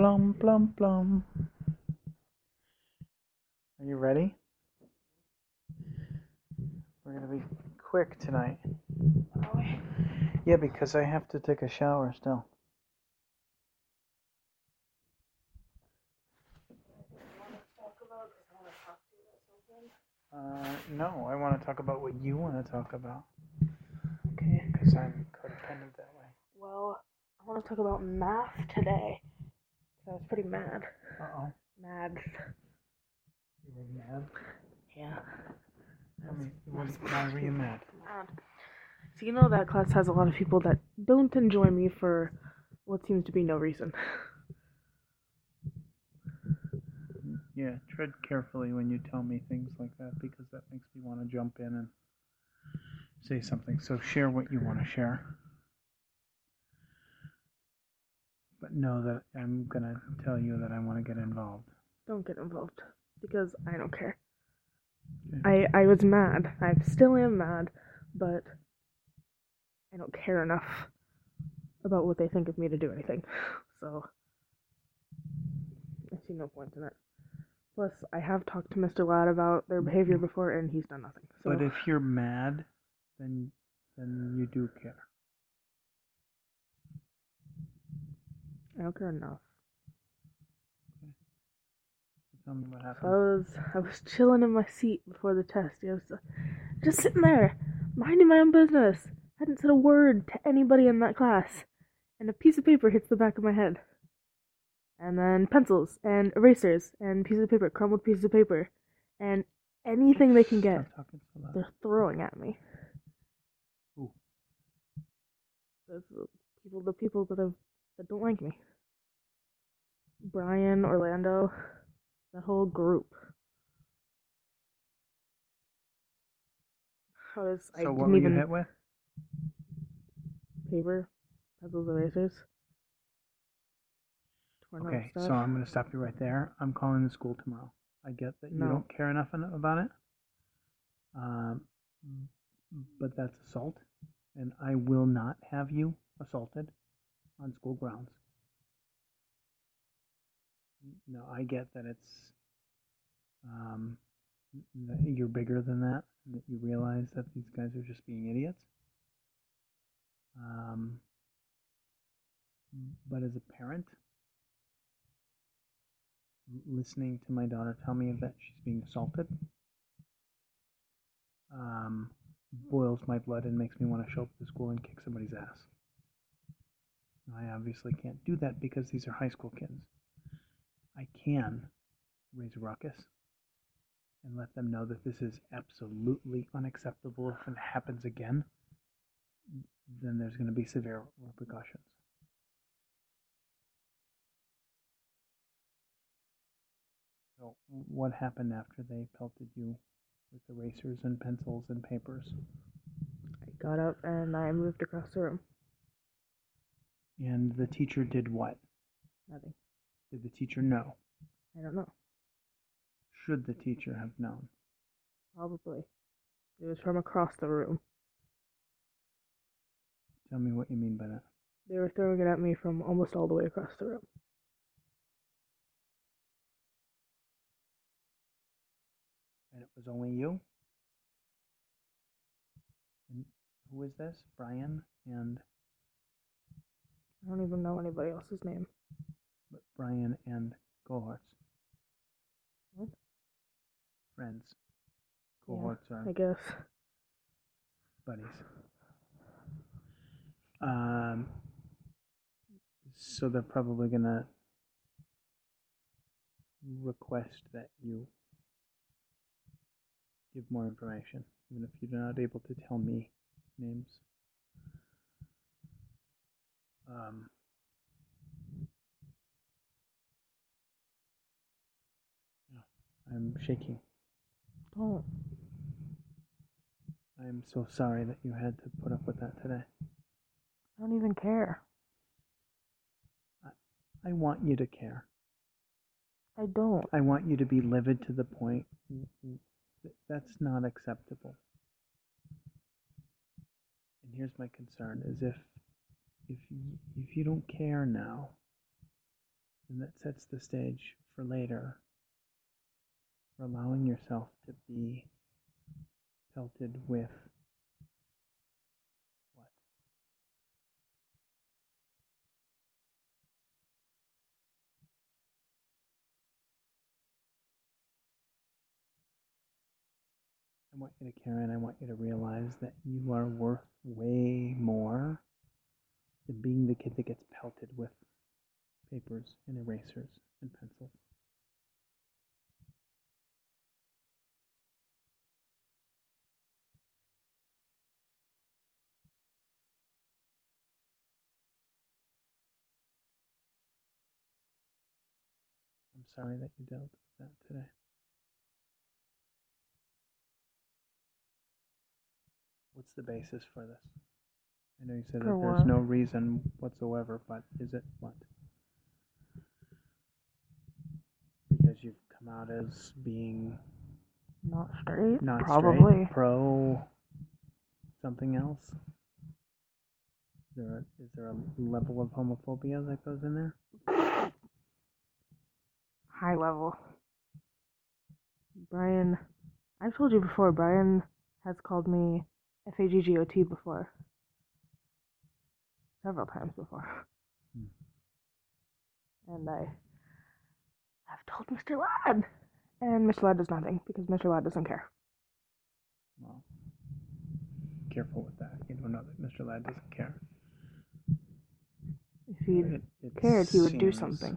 Blum, blum, blum. Are you ready? We're gonna be quick tonight. Yeah, because I have to take a shower still. Uh, no, I want to talk about what you want to talk about. Okay. Because I'm codependent that way. Well, I want to talk about math today. 'Cause I was pretty mad. Uh oh. Mad. You were mad? Yeah. Tell me, what, why were you mad? Mad. So you know that class has a lot of people that don't enjoy me for what seems to be no reason. Yeah, tread carefully when you tell me things like that because that makes me want to jump in and say something. So share what you want to share. But know that I'm to tell you that I want to get involved. Don't get involved because I don't care. I I was mad. I still am mad, but I don't care enough about what they think of me to do anything. So I see no point in it. Plus, I have talked to Mr. Ladd about their behavior mm-hmm. before, and he's done nothing. So But if you're mad, then then you do care. I don't care enough. Tell me what So I was I was chilling in my seat before the test. I was uh, just sitting there, minding my own business. I Hadn't said a word to anybody in that class, and a piece of paper hits the back of my head. And then pencils and erasers and pieces of paper, crumbled pieces of paper, and anything they can get, Stop talking so loud. they're throwing at me. Those the people, the people that have that don't like me. Brian, Orlando, that whole group. I was. I So what were even you hit with? paper, pencils, erasers. Torn Okay, so I'm going to stop you right there. I'm calling the school tomorrow. I get that you don't care enough about it, um, but that's assault, and I will not have you assaulted on school grounds. No, I get that it's um, that you're bigger than that, and that you realize that these guys are just being idiots. Um, but as a parent, listening to my daughter tell me that she's being assaulted um, boils my blood and makes me want to show up to school and kick somebody's ass. I obviously can't do that because these are high school kids. I can raise a ruckus and let them know that this is absolutely unacceptable. If it happens again, then there's going to be severe repercussions. So, what happened after they pelted you with erasers and pencils and papers? I got up and I moved across the room. And the teacher did what? Nothing. Did the teacher know? I don't know. Should the teacher have known? Probably. It was from across the room. Tell me what you mean by that. They were throwing it at me from almost all the way across the room. And it was only you? And who is this? Brian and I don't even know anybody else's name. But Brian and cohorts. What? Friends. Yeah, Cohorts are I guess. buddies. Um, so they're probably gonna request that you give more information, even if you're not able to tell me names. Um, I'm shaking. Don't. I'm so sorry that you had to put up with that today. I don't even care. I want you to care. I don't. I want you to be livid to the point that that's not acceptable. And here's my concern: is if if you, if you don't care now, And that sets the stage for later, allowing yourself to be pelted with what? I want you to, Karen, I want you to realize that you are worth way more than being the kid that gets pelted with papers and erasers and pencils. I'm sorry that you dealt with that today. What's the basis for this? I know you said For that there's what? no reason whatsoever, but is it what? Because you've come out as being Not straight. not probably. straight, pro something else? Is there, a, is there a level of homophobia that goes in there? High level. Brian, I've told you before. Brian has called me F A G G O T before. Several times before. Hmm. And I have told Mr. Ladd. And Mr. Ladd does nothing because Mr. Ladd doesn't care. Well, careful with that. You don't know that Mr. Ladd doesn't care. If he It- it cared, he would do something.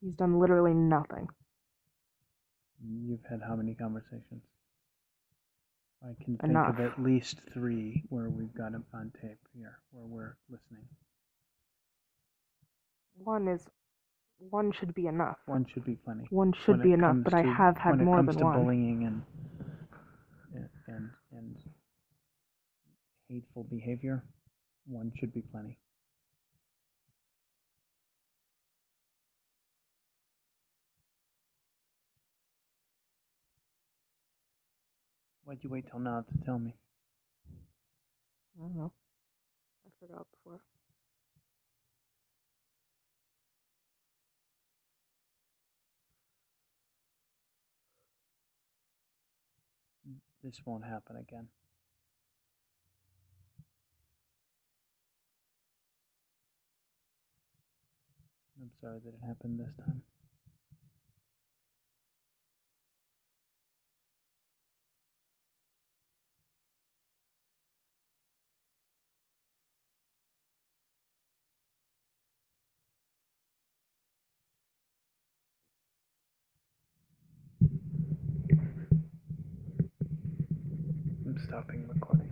He's done literally nothing. You've had how many conversations? I can think Enough. of at least three where we've got him on tape here, where we're listening. One is, one should be enough. One should be plenty. One should when be enough, but I have had more than one. when it comes to one. bullying and and and, and hateful behavior. One should be plenty. Why'd you wait till now to tell me? I don't know. I forgot before. This won't happen again. I'm sorry that it happened this time. I'm stopping recording.